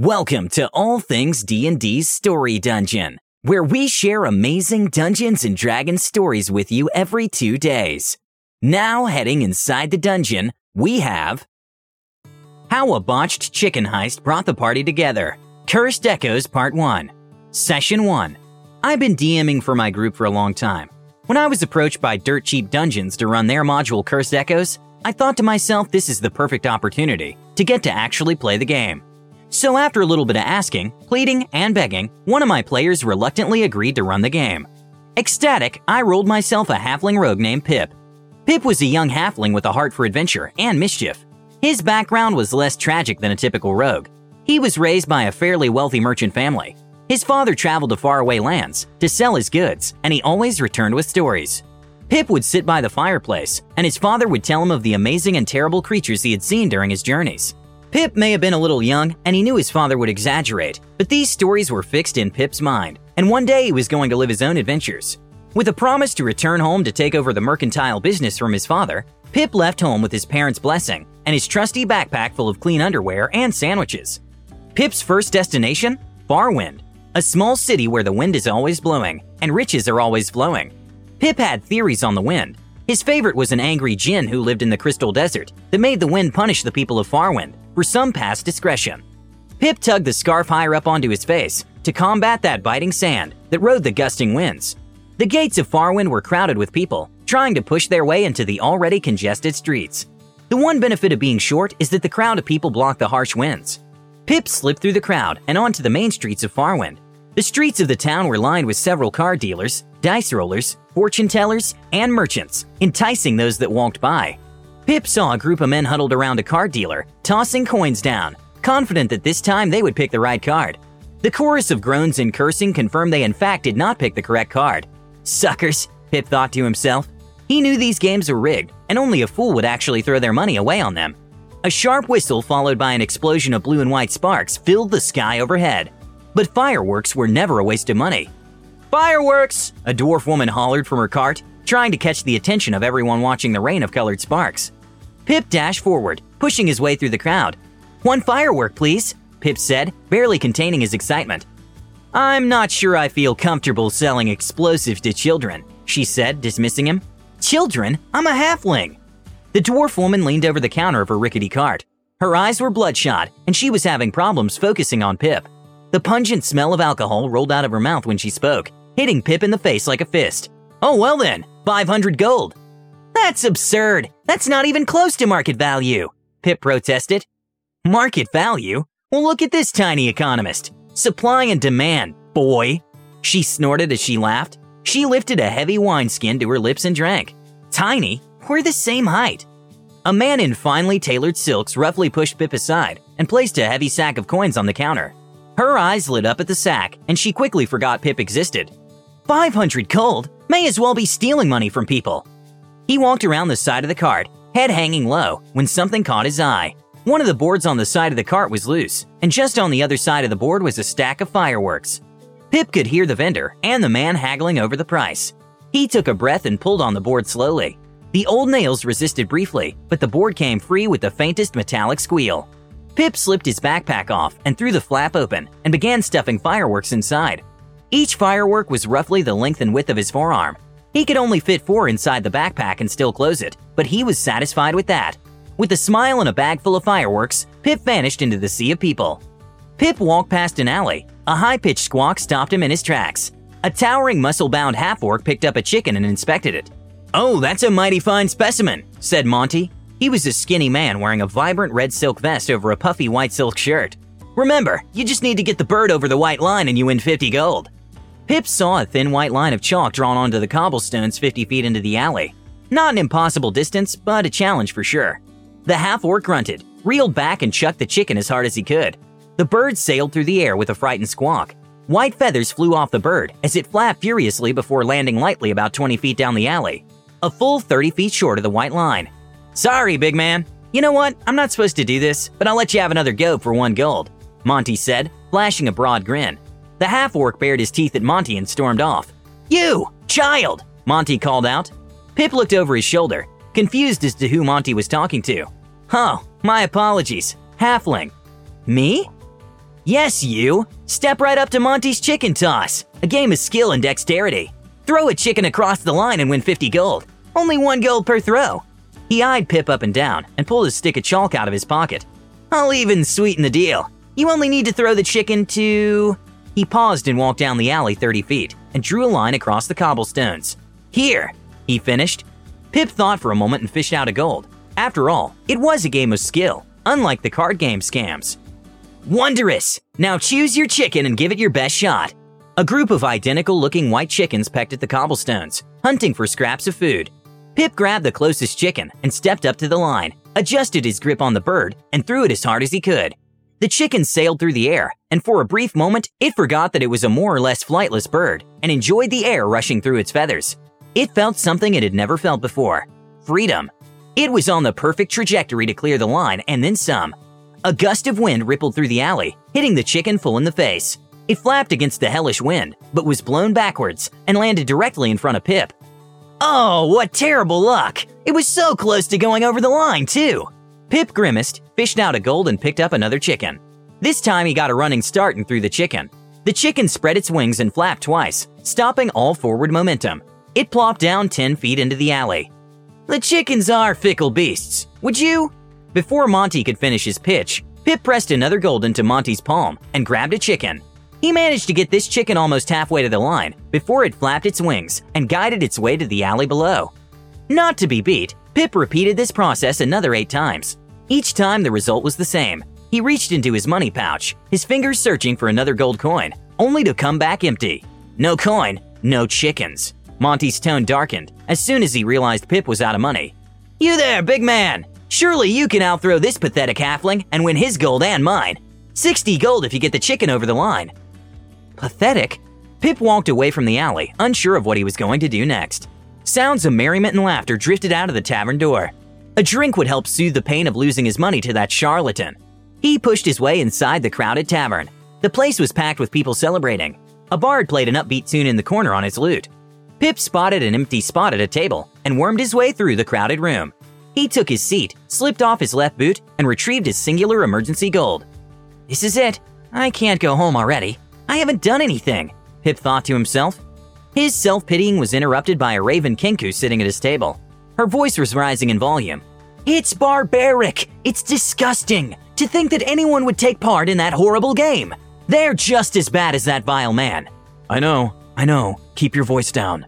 Welcome to All Things D&D's Story Dungeon, where we share amazing Dungeons and Dragons stories with you every 2 days. Now heading inside the dungeon, we have How a botched chicken heist brought the party together. Cursed Echoes Part 1. Session 1. I've been DMing for my group for a long time. When I was approached by Dirt Cheap Dungeons to run their module Cursed Echoes, I thought to myself this is the perfect opportunity to get to actually play the game. So after a little bit of asking, pleading, and begging, one of my players reluctantly agreed to run the game. Ecstatic, I rolled myself a halfling rogue named Pip. Pip was a young halfling with a heart for adventure and mischief. His background was less tragic than a typical rogue. He was raised by a fairly wealthy merchant family. His father traveled to faraway lands to sell his goods, and he always returned with stories. Pip would sit by the fireplace, and his father would tell him of the amazing and terrible creatures he had seen during his journeys. Pip may have been a little young, and he knew his father would exaggerate, but these stories were fixed in Pip's mind, and one day he was going to live his own adventures. With a promise to return home to take over the mercantile business from his father, Pip left home with his parents' blessing and his trusty backpack full of clean underwear and sandwiches. Pip's first destination? Farwind, a small city where the wind is always blowing and riches are always flowing. Pip had theories on the wind. His favorite was an angry djinn who lived in the Crystal Desert that made the wind punish the people of Farwind for some past discretion. Pip tugged the scarf higher up onto his face to combat that biting sand that rode the gusting winds. The gates of Farwind were crowded with people trying to push their way into the already congested streets. The one benefit of being short is that the crowd of people blocked the harsh winds. Pip slipped through the crowd and onto the main streets of Farwind. The streets of the town were lined with several car dealers, dice rollers, fortune tellers, and merchants, enticing those that walked by. Pip saw a group of men huddled around a card dealer, tossing coins down, confident that this time they would pick the right card. The chorus of groans and cursing confirmed they in fact did not pick the correct card. Suckers, Pip thought to himself. He knew these games were rigged, and only a fool would actually throw their money away on them. A sharp whistle followed by an explosion of blue and white sparks filled the sky overhead. But fireworks were never a waste of money. Fireworks! A dwarf woman hollered from her cart, trying to catch the attention of everyone watching the rain of colored sparks. Pip dashed forward, pushing his way through the crowd. One firework, please, Pip said, barely containing his excitement. I'm not sure I feel comfortable selling explosives to children, she said, dismissing him. Children? I'm a halfling. The dwarf woman leaned over the counter of her rickety cart. Her eyes were bloodshot, and she was having problems focusing on Pip. The pungent smell of alcohol rolled out of her mouth when she spoke, hitting Pip in the face like a fist. Oh, well then, 500 gold. That's absurd. That's not even close to market value, Pip protested. Market value? Well, look at this tiny economist. Supply and demand, boy. She snorted as she laughed. She lifted a heavy wineskin to her lips and drank. Tiny? We're the same height. A man in finely tailored silks roughly pushed Pip aside and placed a heavy sack of coins on the counter. Her eyes lit up at the sack, and she quickly forgot Pip existed. 500 gold? May as well be stealing money from people. He walked around the side of the cart, head hanging low, when something caught his eye. One of the boards on the side of the cart was loose, and just on the other side of the board was a stack of fireworks. Pip could hear the vendor and the man haggling over the price. He took a breath and pulled on the board slowly. The old nails resisted briefly, but the board came free with the faintest metallic squeal. Pip slipped his backpack off and threw the flap open and began stuffing fireworks inside. Each firework was roughly the length and width of his forearm, he could only fit four inside the backpack and still close it, but he was satisfied with that. With a smile and a bag full of fireworks, Pip vanished into the sea of people. Pip walked past an alley. A high pitched squawk stopped him in his tracks. A towering, muscle bound half orc picked up a chicken and inspected it. Oh, that's a mighty fine specimen, said Monty. He was a skinny man wearing a vibrant red silk vest over a puffy white silk shirt. Remember, you just need to get the bird over the white line and you win 50 gold. Pip saw a thin white line of chalk drawn onto the cobblestones 50 feet into the alley. Not an impossible distance, but a challenge for sure. The half orc grunted, reeled back, and chucked the chicken as hard as he could. The bird sailed through the air with a frightened squawk. White feathers flew off the bird as it flapped furiously before landing lightly about 20 feet down the alley, a full 30 feet short of the white line. Sorry, big man. You know what? I'm not supposed to do this, but I'll let you have another go for one gold, Monty said, flashing a broad grin. The half orc bared his teeth at Monty and stormed off. You! Child! Monty called out. Pip looked over his shoulder, confused as to who Monty was talking to. Oh, my apologies. Halfling. Me? Yes, you! Step right up to Monty's Chicken Toss, a game of skill and dexterity. Throw a chicken across the line and win 50 gold. Only one gold per throw. He eyed Pip up and down and pulled a stick of chalk out of his pocket. I'll even sweeten the deal. You only need to throw the chicken to. He paused and walked down the alley 30 feet and drew a line across the cobblestones. Here, he finished. Pip thought for a moment and fished out a gold. After all, it was a game of skill, unlike the card game scams. Wondrous! Now choose your chicken and give it your best shot. A group of identical looking white chickens pecked at the cobblestones, hunting for scraps of food. Pip grabbed the closest chicken and stepped up to the line, adjusted his grip on the bird, and threw it as hard as he could. The chicken sailed through the air, and for a brief moment, it forgot that it was a more or less flightless bird and enjoyed the air rushing through its feathers. It felt something it had never felt before freedom. It was on the perfect trajectory to clear the line and then some. A gust of wind rippled through the alley, hitting the chicken full in the face. It flapped against the hellish wind, but was blown backwards and landed directly in front of Pip. Oh, what terrible luck! It was so close to going over the line, too! Pip grimaced, fished out a gold, and picked up another chicken. This time he got a running start and threw the chicken. The chicken spread its wings and flapped twice, stopping all forward momentum. It plopped down 10 feet into the alley. The chickens are fickle beasts. Would you? Before Monty could finish his pitch, Pip pressed another gold into Monty's palm and grabbed a chicken. He managed to get this chicken almost halfway to the line before it flapped its wings and guided its way to the alley below. Not to be beat, Pip repeated this process another eight times. Each time the result was the same. He reached into his money pouch, his fingers searching for another gold coin, only to come back empty. No coin, no chickens. Monty's tone darkened as soon as he realized Pip was out of money. You there, big man! Surely you can outthrow this pathetic halfling and win his gold and mine. 60 gold if you get the chicken over the line. Pathetic? Pip walked away from the alley, unsure of what he was going to do next. Sounds of merriment and laughter drifted out of the tavern door. A drink would help soothe the pain of losing his money to that charlatan. He pushed his way inside the crowded tavern. The place was packed with people celebrating. A bard played an upbeat tune in the corner on his lute. Pip spotted an empty spot at a table and wormed his way through the crowded room. He took his seat, slipped off his left boot, and retrieved his singular emergency gold. This is it. I can't go home already. I haven't done anything, Pip thought to himself. His self pitying was interrupted by a raven Kenku sitting at his table. Her voice was rising in volume. It's barbaric! It's disgusting! To think that anyone would take part in that horrible game! They're just as bad as that vile man. I know, I know. Keep your voice down.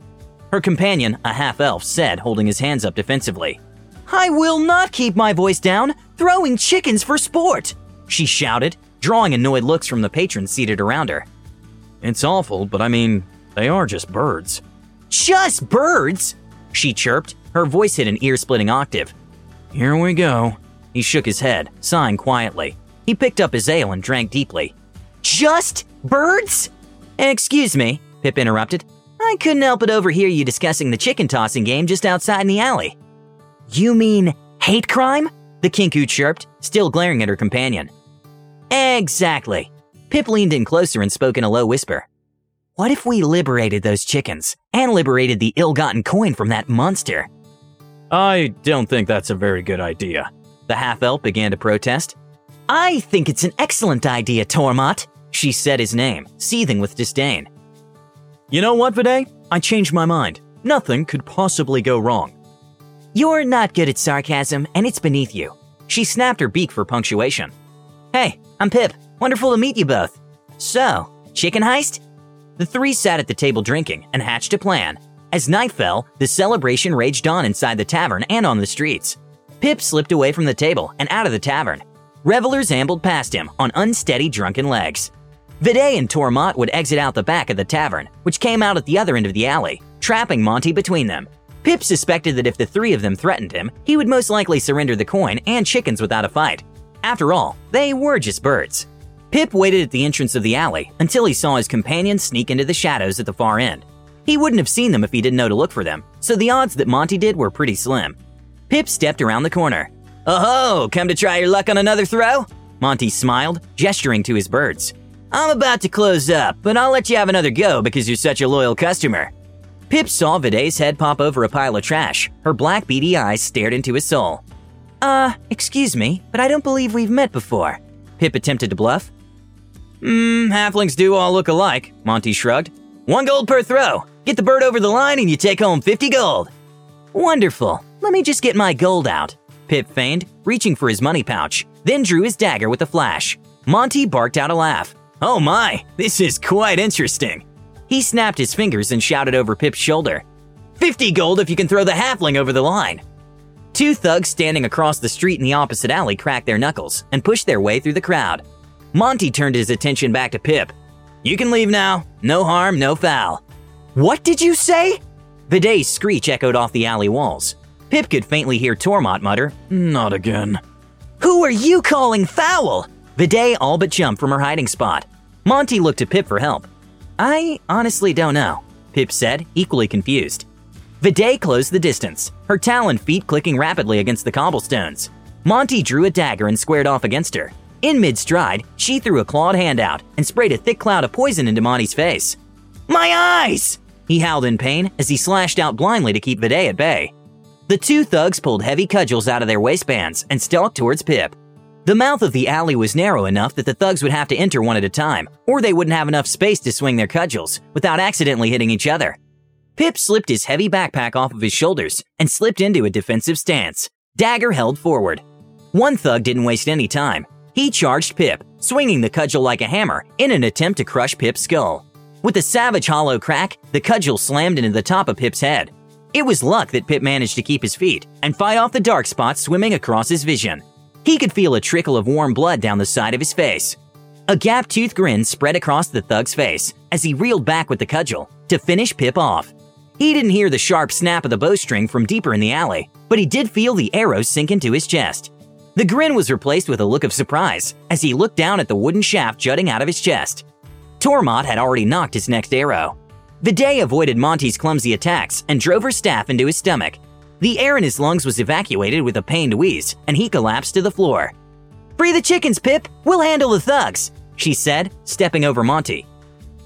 Her companion, a half elf, said, holding his hands up defensively. I will not keep my voice down, throwing chickens for sport, she shouted, drawing annoyed looks from the patrons seated around her. It's awful, but I mean, they are just birds. Just birds? She chirped, her voice hit an ear splitting octave. Here we go. He shook his head, sighing quietly. He picked up his ale and drank deeply. Just birds? Excuse me, Pip interrupted. I couldn't help but overhear you discussing the chicken tossing game just outside in the alley. You mean hate crime? The Kenku chirped, still glaring at her companion. Exactly. Pip leaned in closer and spoke in a low whisper. What if we liberated those chickens and liberated the ill gotten coin from that monster? I don't think that's a very good idea. The half elf began to protest. I think it's an excellent idea, Tormot. She said his name, seething with disdain. You know what, Viday? I changed my mind. Nothing could possibly go wrong. You're not good at sarcasm, and it's beneath you. She snapped her beak for punctuation. Hey, I'm Pip. Wonderful to meet you both. So, chicken heist? The three sat at the table drinking and hatched a plan. As night fell, the celebration raged on inside the tavern and on the streets. Pip slipped away from the table and out of the tavern. Revelers ambled past him on unsteady drunken legs. Viday and Tormot would exit out the back of the tavern, which came out at the other end of the alley, trapping Monty between them. Pip suspected that if the three of them threatened him, he would most likely surrender the coin and chickens without a fight. After all, they were just birds. Pip waited at the entrance of the alley until he saw his companions sneak into the shadows at the far end. He wouldn't have seen them if he didn't know to look for them, so the odds that Monty did were pretty slim. Pip stepped around the corner. Oh ho, come to try your luck on another throw? Monty smiled, gesturing to his birds. I'm about to close up, but I'll let you have another go because you're such a loyal customer. Pip saw Viday's head pop over a pile of trash. Her black beady eyes stared into his soul. Uh, excuse me, but I don't believe we've met before. Pip attempted to bluff. Hmm, halflings do all look alike, Monty shrugged. One gold per throw. Get the bird over the line and you take home 50 gold. Wonderful. Let me just get my gold out. Pip feigned, reaching for his money pouch, then drew his dagger with a flash. Monty barked out a laugh. Oh my, this is quite interesting. He snapped his fingers and shouted over Pip's shoulder. 50 gold if you can throw the halfling over the line. Two thugs standing across the street in the opposite alley cracked their knuckles and pushed their way through the crowd. Monty turned his attention back to Pip. You can leave now. No harm, no foul. What did you say? Viday's screech echoed off the alley walls. Pip could faintly hear Tormot mutter, Not again. Who are you calling foul? Viday all but jumped from her hiding spot. Monty looked to Pip for help. I honestly don't know, Pip said, equally confused. Viday closed the distance, her talon feet clicking rapidly against the cobblestones. Monty drew a dagger and squared off against her. In mid stride, she threw a clawed hand out and sprayed a thick cloud of poison into Monty's face. My eyes! He howled in pain as he slashed out blindly to keep Viday at bay. The two thugs pulled heavy cudgels out of their waistbands and stalked towards Pip. The mouth of the alley was narrow enough that the thugs would have to enter one at a time, or they wouldn't have enough space to swing their cudgels without accidentally hitting each other. Pip slipped his heavy backpack off of his shoulders and slipped into a defensive stance, dagger held forward. One thug didn't waste any time. He charged Pip, swinging the cudgel like a hammer in an attempt to crush Pip's skull. With a savage hollow crack, the cudgel slammed into the top of Pip's head. It was luck that Pip managed to keep his feet and fight off the dark spots swimming across his vision. He could feel a trickle of warm blood down the side of his face. A gap toothed grin spread across the thug's face as he reeled back with the cudgel to finish Pip off. He didn't hear the sharp snap of the bowstring from deeper in the alley, but he did feel the arrow sink into his chest. The grin was replaced with a look of surprise as he looked down at the wooden shaft jutting out of his chest. Tormot had already nocked his next arrow. Viday avoided Monty's clumsy attacks and drove her staff into his stomach. The air in his lungs was evacuated with a pained wheeze, and he collapsed to the floor. Free the chickens, Pip! We'll handle the thugs, she said, stepping over Monty.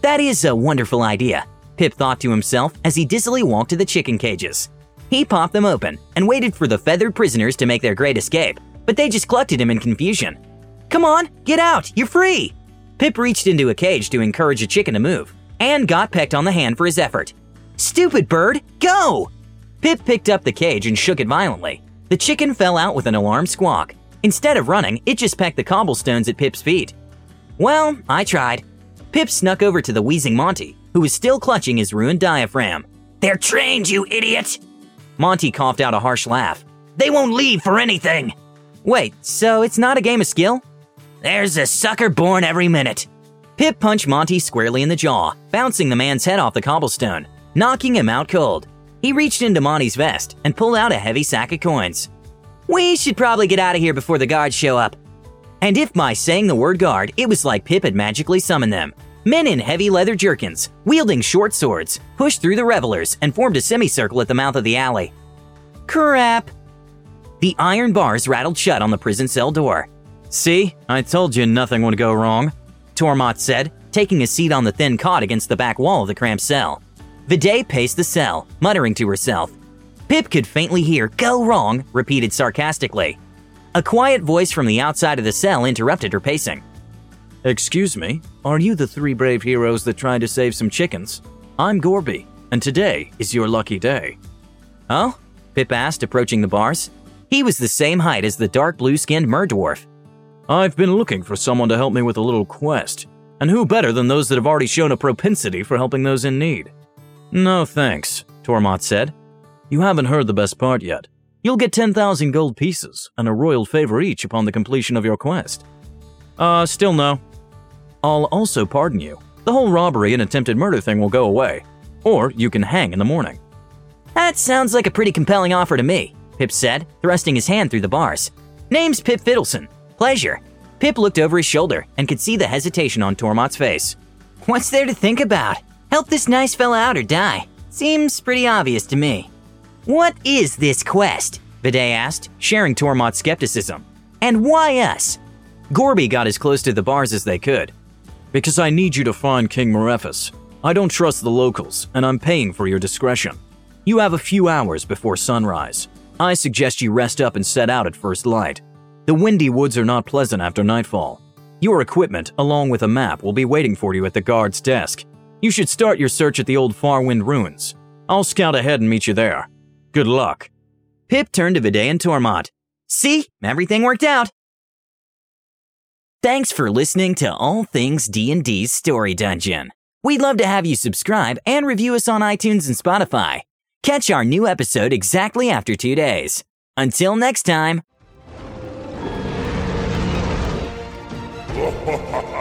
That is a wonderful idea. Pip thought to himself as he dizzily walked to the chicken cages. He popped them open and waited for the feathered prisoners to make their great escape, but they just clucked at him in confusion. Come on, get out, you're free! Pip reached into a cage to encourage a chicken to move, and got pecked on the hand for his effort. Stupid bird, go! Pip picked up the cage and shook it violently. The chicken fell out with an alarmed squawk. Instead of running, it just pecked the cobblestones at Pip's feet. Well, I tried. Pip snuck over to the wheezing Monty, who was still clutching his ruined diaphragm. They're trained, you idiot! Monty coughed out a harsh laugh. They won't leave for anything! Wait, so it's not a game of skill? There's a sucker born every minute. Pip punched Monty squarely in the jaw, bouncing the man's head off the cobblestone, knocking him out cold. He reached into Monty's vest and pulled out a heavy sack of coins. We should probably get out of here before the guards show up. And if by saying the word guard, it was like Pip had magically summoned them. Men in heavy leather jerkins, wielding short swords, pushed through the revelers and formed a semicircle at the mouth of the alley. Crap. The iron bars rattled shut on the prison cell door. See, I told you nothing would go wrong, Tormot said, taking a seat on the thin cot against the back wall of the cramped cell. Viday paced the cell, muttering to herself. Pip could faintly hear go wrong repeated sarcastically. A quiet voice from the outside of the cell interrupted her pacing. Excuse me, are you the three brave heroes that tried to save some chickens? I'm Gorby, and today is your lucky day. Huh? Pip asked, approaching the bars. He was the same height as the dark blue skinned murdwarf. I've been looking for someone to help me with a little quest, and who better than those that have already shown a propensity for helping those in need? No thanks, Tormot said. You haven't heard the best part yet. You'll get 10,000 gold pieces and a royal favor each upon the completion of your quest. Uh, still no, I'll also pardon you. The whole robbery and attempted murder thing will go away. Or you can hang in the morning. That sounds like a pretty compelling offer to me, Pip said, thrusting his hand through the bars. Name's Pip Fiddleson. Pleasure. Pip looked over his shoulder and could see the hesitation on Tormot's face. What's there to think about? Help this nice fella out or die. Seems pretty obvious to me. What is this quest? Viday asked, sharing Tormot's skepticism. And why us? Gorby got as close to the bars as they could, because I need you to find King Maleficus. I don't trust the locals, and I'm paying for your discretion. You have a few hours before sunrise. I suggest you rest up and set out at first light. The windy woods are not pleasant after nightfall. Your equipment, along with a map, will be waiting for you at the guard's desk. You should start your search at the old Farwind ruins. I'll scout ahead and meet you there. Good luck. Pip turned to Viday and Tormot. See, everything worked out. Thanks for listening to All Things D&D's Story Dungeon. We'd love to have you subscribe and review us on iTunes and Spotify. Catch our new episode exactly after two days. Until next time.